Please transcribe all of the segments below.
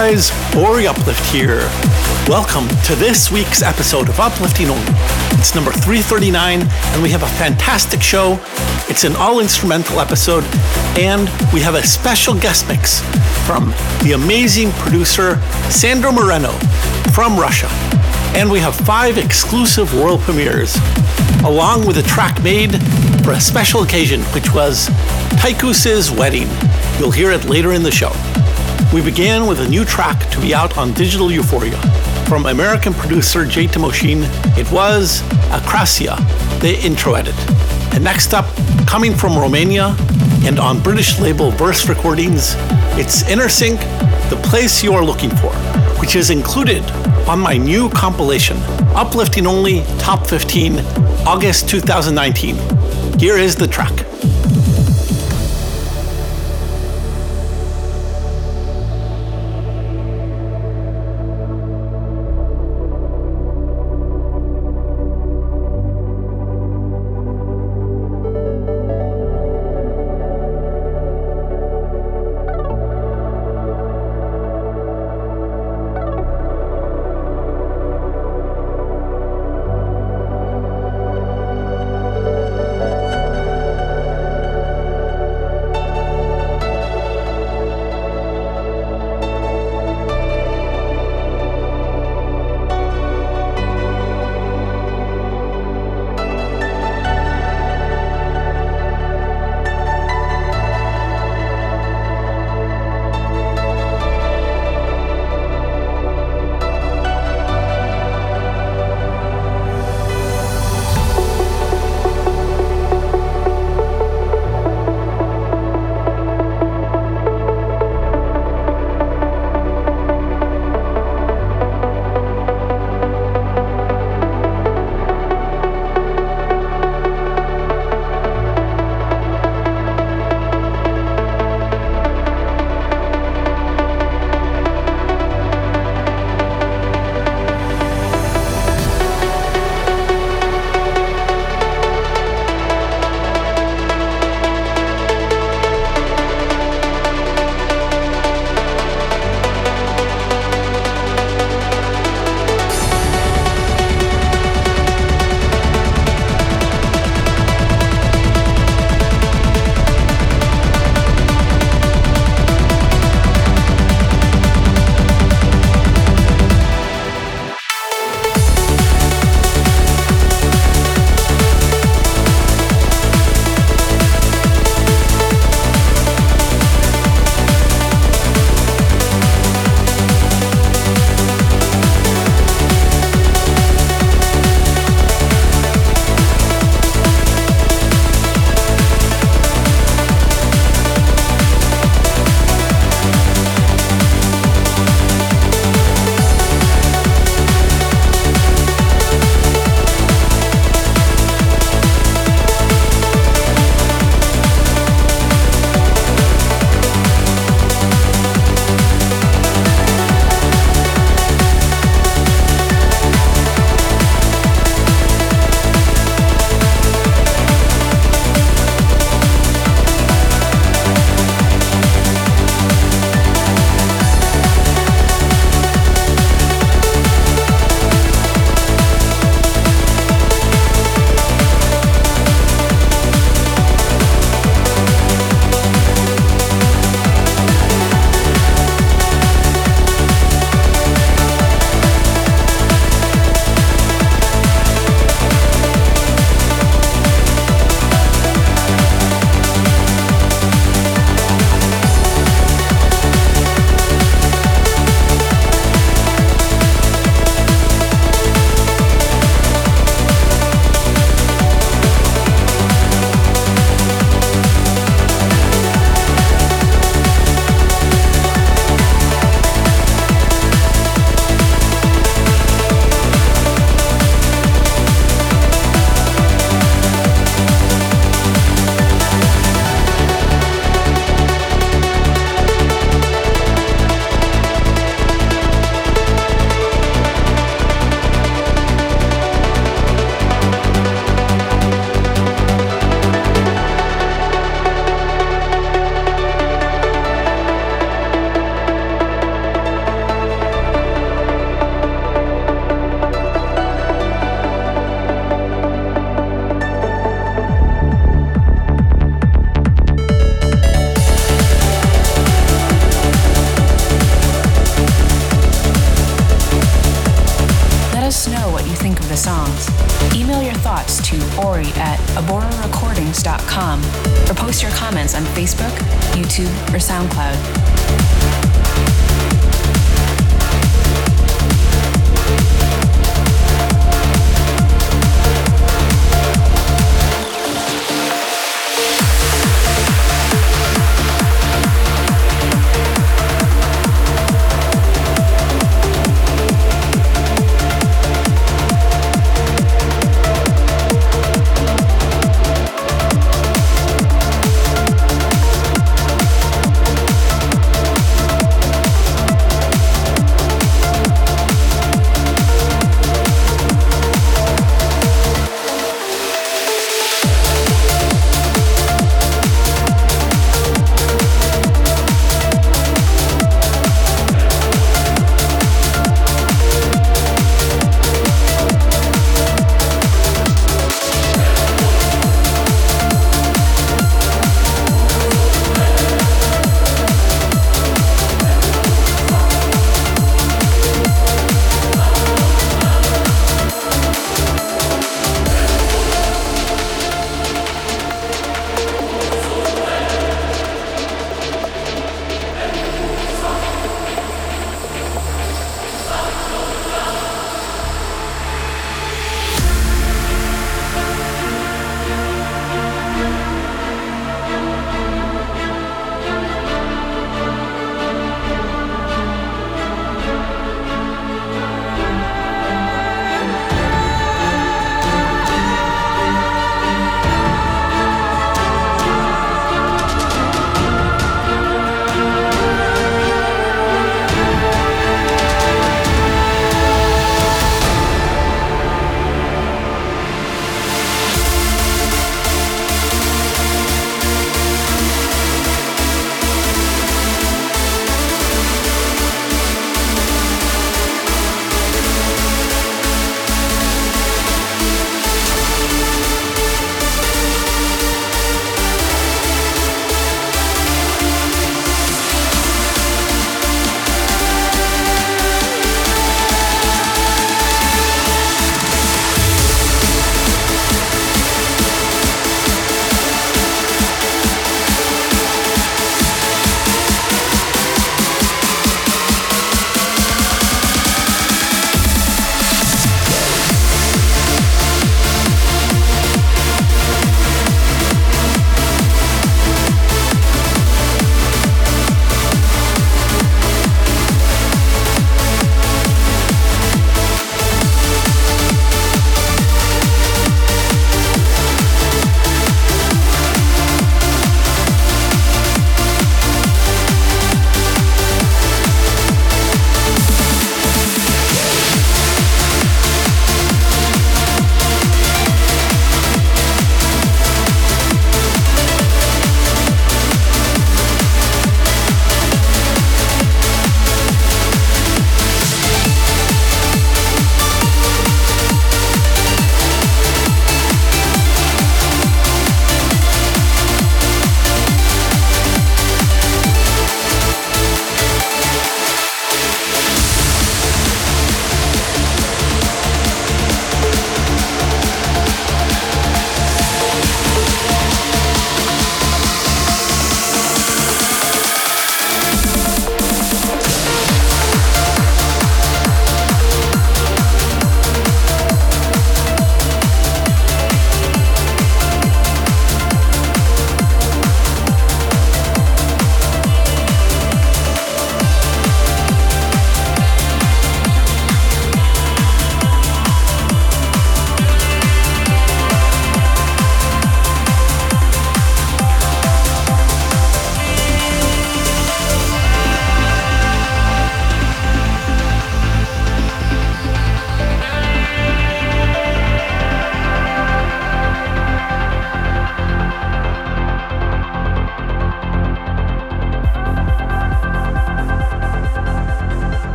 guys, Ori Uplift here. Welcome to this week's episode of Uplifting Only. It's number 339, and we have a fantastic show. It's an all instrumental episode, and we have a special guest mix from the amazing producer Sandro Moreno from Russia. And we have five exclusive world premieres, along with a track made for a special occasion, which was Tycoos's wedding. You'll hear it later in the show. We began with a new track to be out on Digital Euphoria from American producer Jay Timoshin. It was Akrasia, the intro edit. And next up, coming from Romania and on British label Verse Recordings, it's InnerSync, The Place You Are Looking For, which is included on my new compilation, Uplifting Only Top 15, August 2019. Here is the track.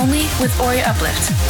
Only with Ori Uplift.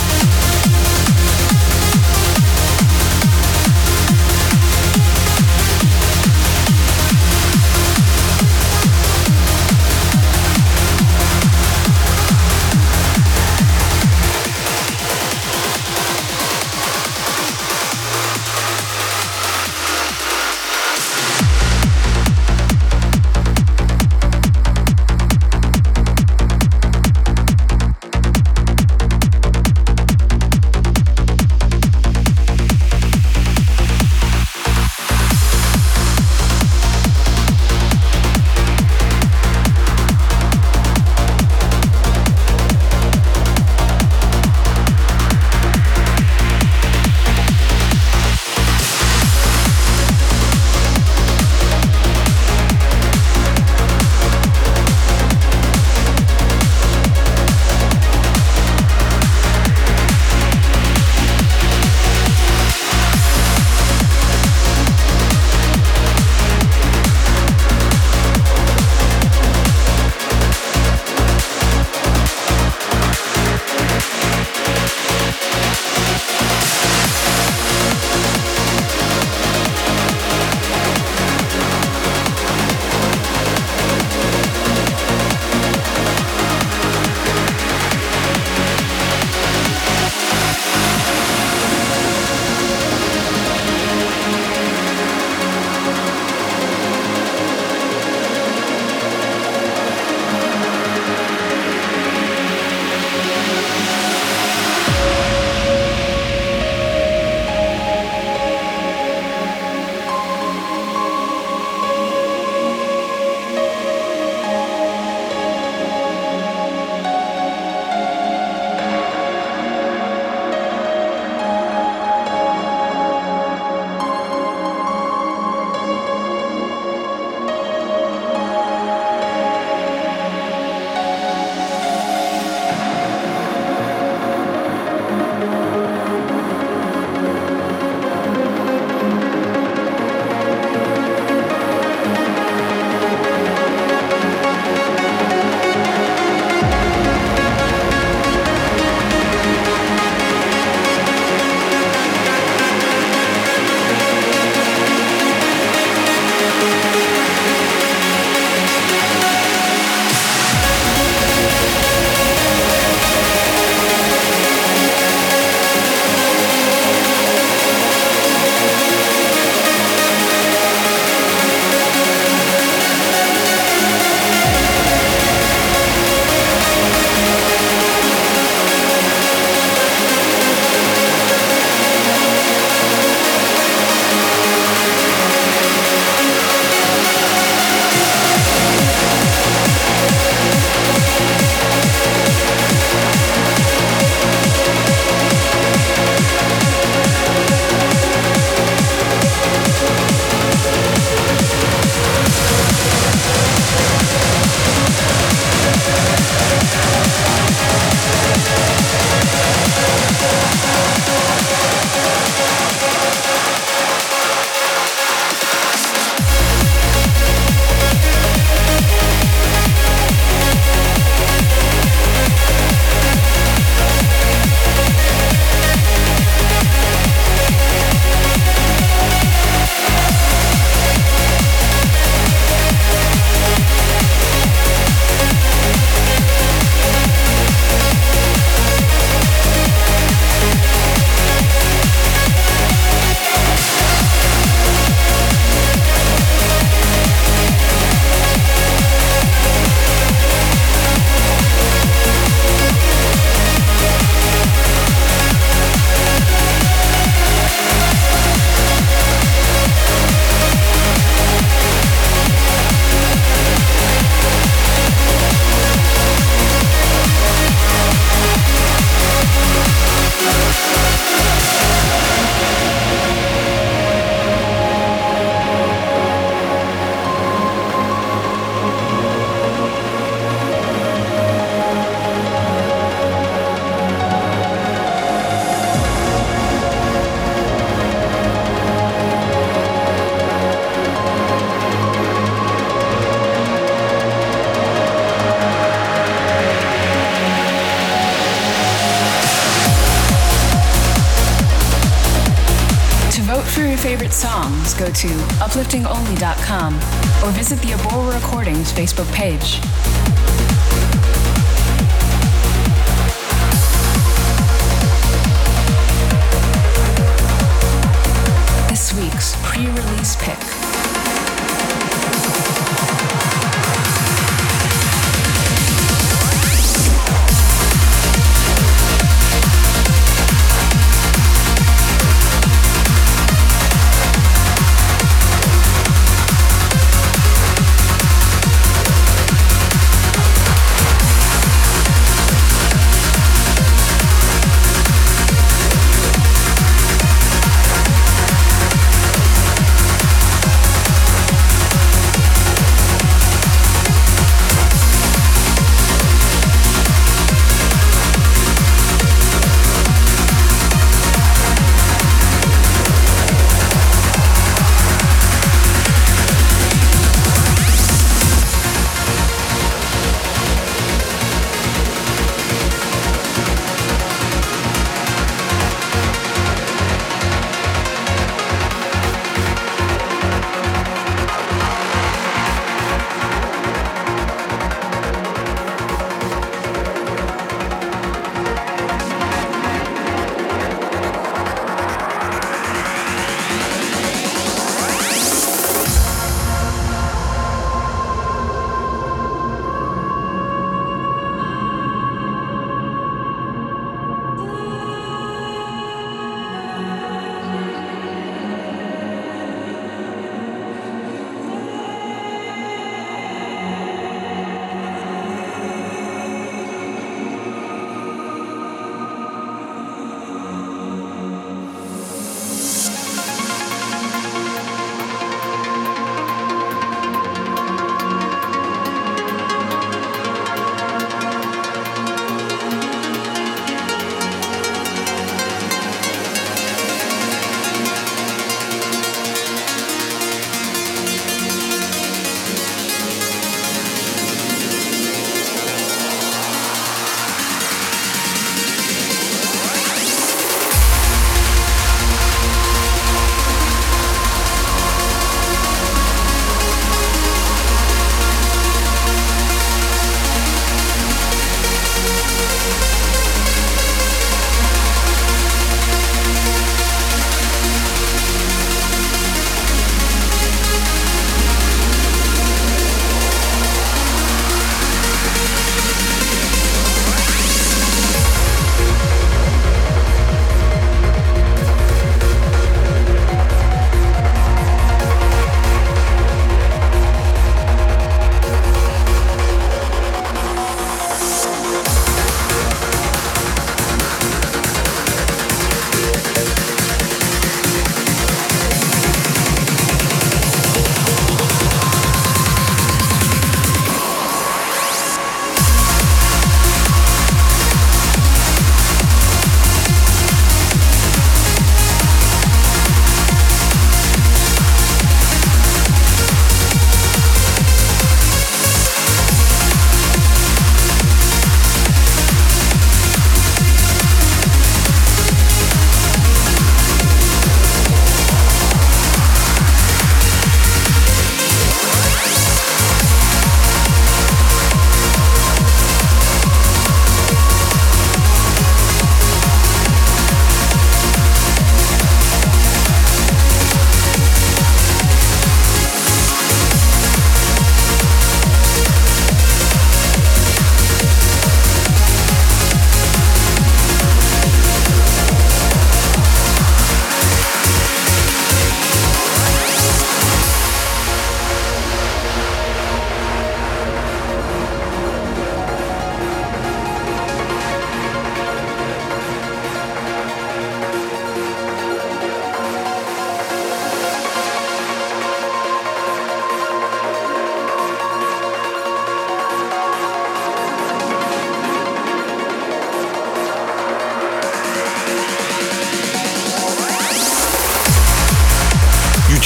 Facebook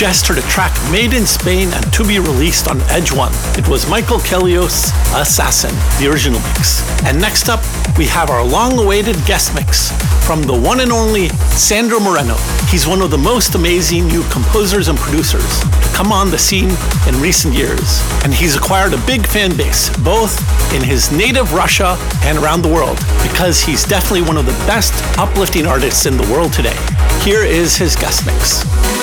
heard a track made in Spain and to be released on Edge One. It was Michael Kelios Assassin, the original mix. And next up, we have our long awaited guest mix from the one and only Sandro Moreno. He's one of the most amazing new composers and producers to come on the scene in recent years. And he's acquired a big fan base, both in his native Russia and around the world, because he's definitely one of the best uplifting artists in the world today. Here is his guest mix.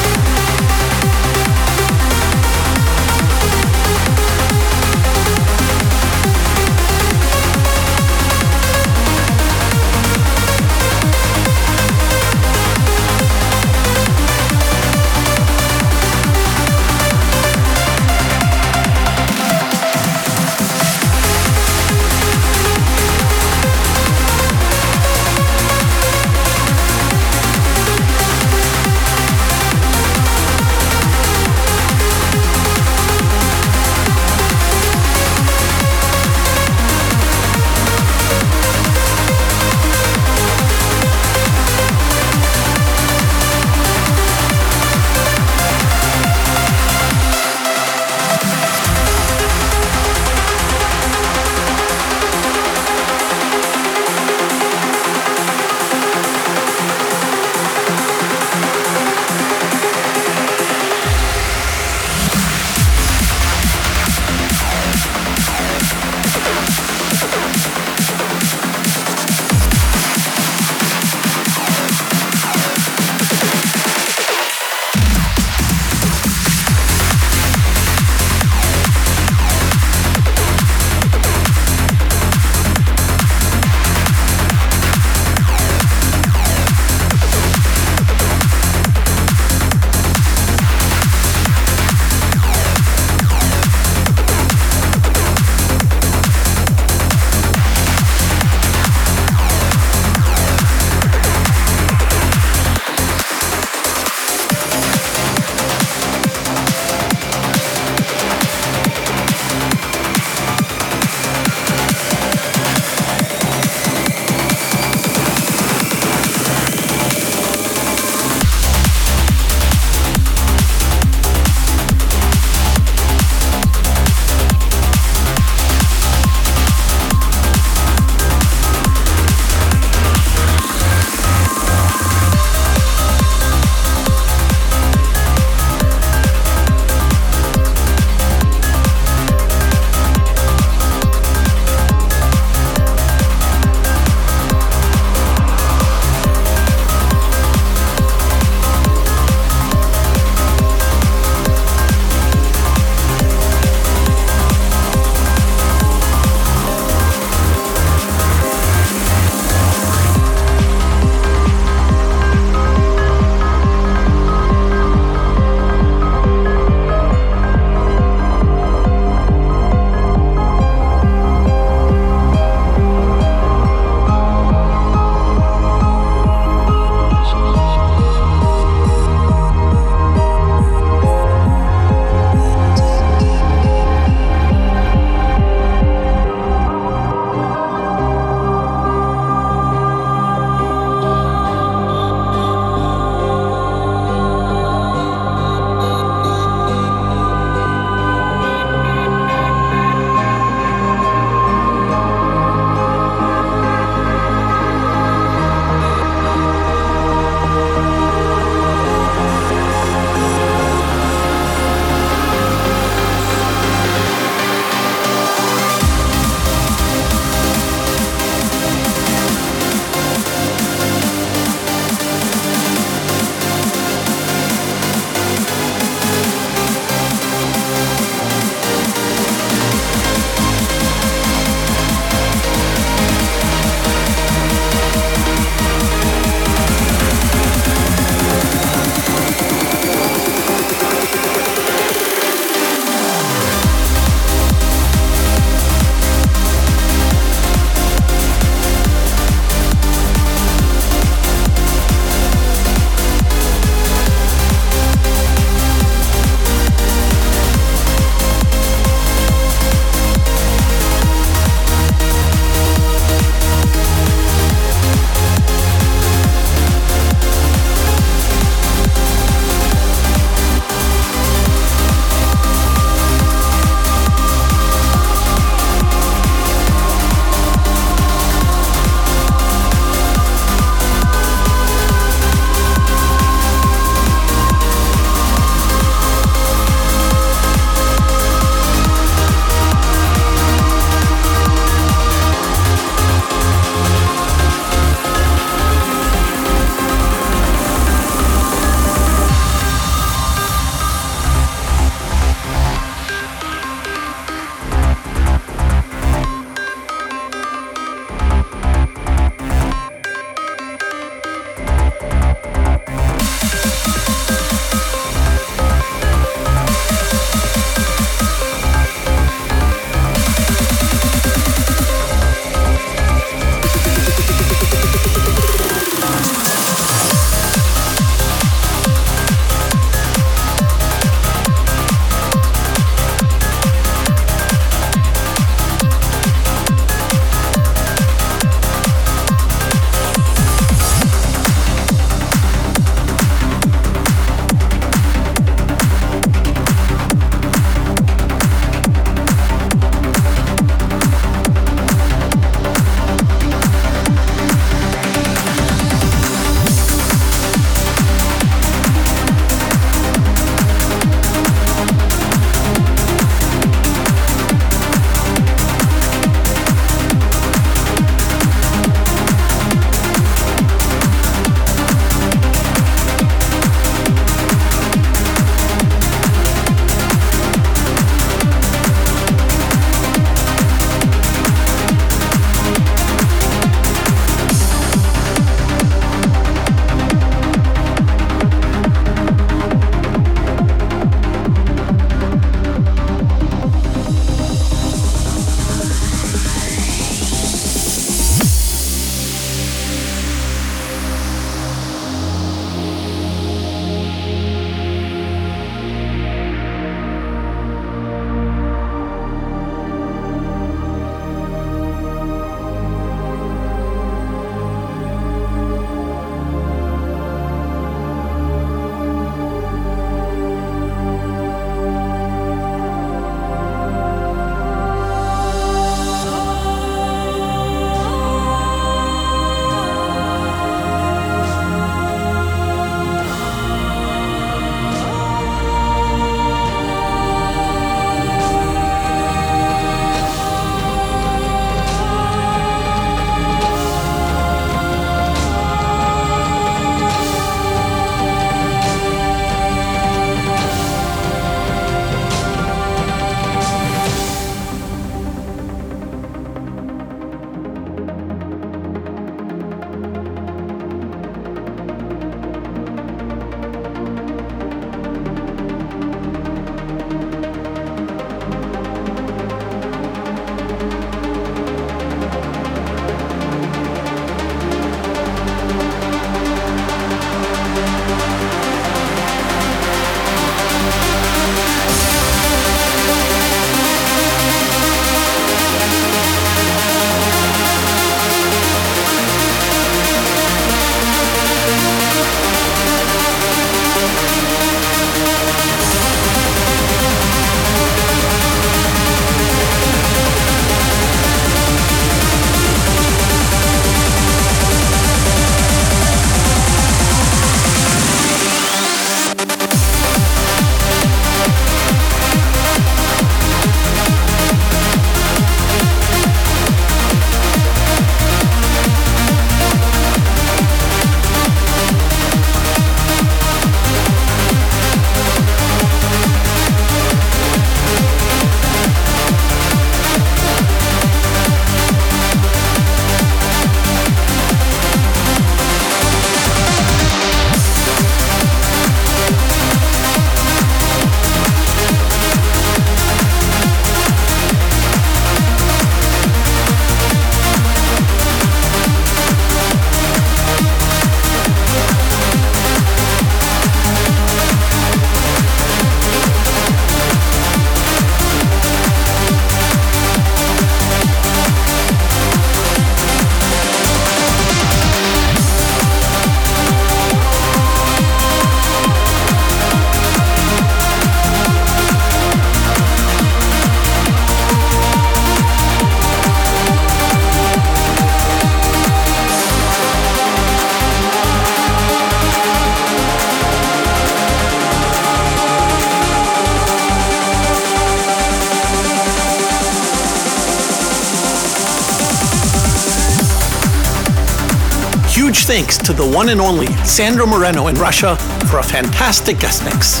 To the one and only Sandro Moreno in Russia for a fantastic guest mix.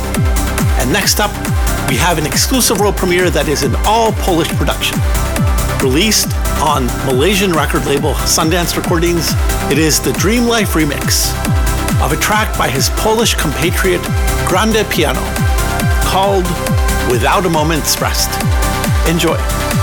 And next up, we have an exclusive world premiere that is an all Polish production. Released on Malaysian record label Sundance Recordings, it is the Dream Life remix of a track by his Polish compatriot Grande Piano called Without a Moment's Rest. Enjoy.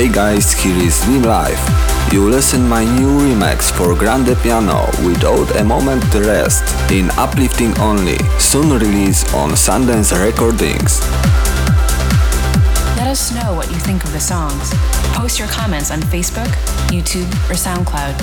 Hey guys, here is Dream Life. You listen my new remix for Grande Piano without a moment to rest in uplifting only, soon release on Sundance Recordings. Let us know what you think of the songs. Post your comments on Facebook, YouTube, or SoundCloud.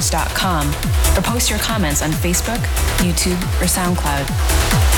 aborarecordings.com or post your comments on Facebook, YouTube, or SoundCloud.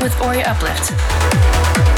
With Ori Uplift.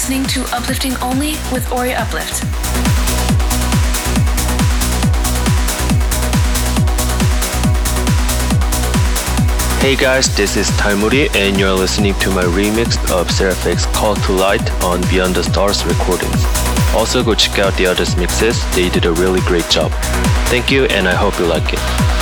Listening to Uplifting Only with Ori Uplift. Hey guys, this is Taimuri and you're listening to my remix of Seraphic's Call to Light on Beyond the Stars recordings. Also go check out the others mixes, they did a really great job. Thank you and I hope you like it.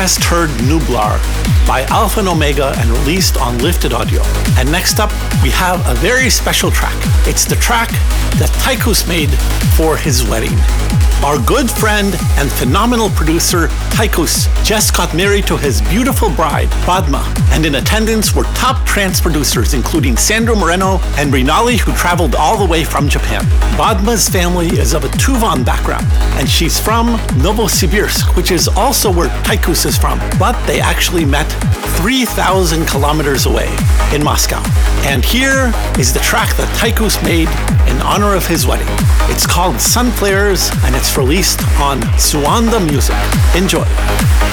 Just heard Nublar by Alpha and Omega and released on Lifted Audio. And next up, we have a very special track. It's the track that Tycoos made for his wedding. Our good friend and phenomenal producer, Tycoos, just got married to his beautiful bride, Badma, and in attendance were top trance producers including Sandro Moreno and Rinali, who traveled all the way from Japan. Badma's family is of a Tuvan background, and she's from Novosibirsk, which is also where Tycoos is from, but they actually met 3,000 kilometers away in Moscow. And here is the track that Tycoos made in honor of his wedding. It's called Sunflares and it's released on Suanda Music. Enjoy.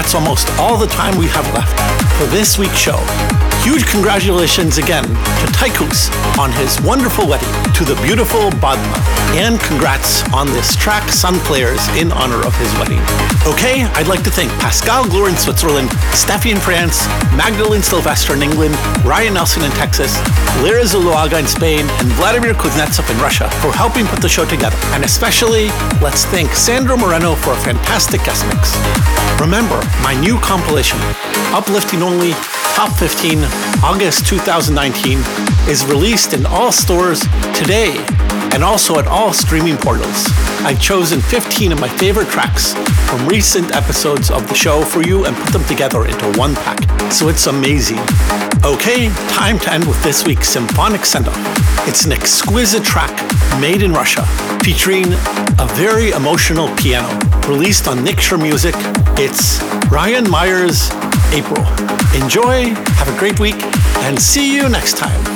That's almost all the time we have left for this week's show. Huge congratulations again to Tycoos on his wonderful wedding to the beautiful Badma. And congrats on this track, Sunflares, in honor of his wedding. Okay, I'd like to thank Pascal Glure in Switzerland, Steffi in France, Magdalene Sylvester in England, Ryan Nelson in Texas, Lyra Zuluaga in Spain, and Vladimir Kuznetsov in Russia for helping put the show together. And especially, let's thank Sandro Moreno for a fantastic guest mix. Remember, my new compilation, Uplifting Only Top 15 August 2019 is released in all stores today and also at all streaming portals. I've chosen 15 of my favorite tracks from recent episodes of the show for you and put them together into one pack, so it's amazing. Okay, time to end with this week's symphonic send off. It's an exquisite track made in Russia, featuring a very emotional piano, released on Nixure Music. It's Ryan Myers' April. Enjoy, have a great week, and see you next time.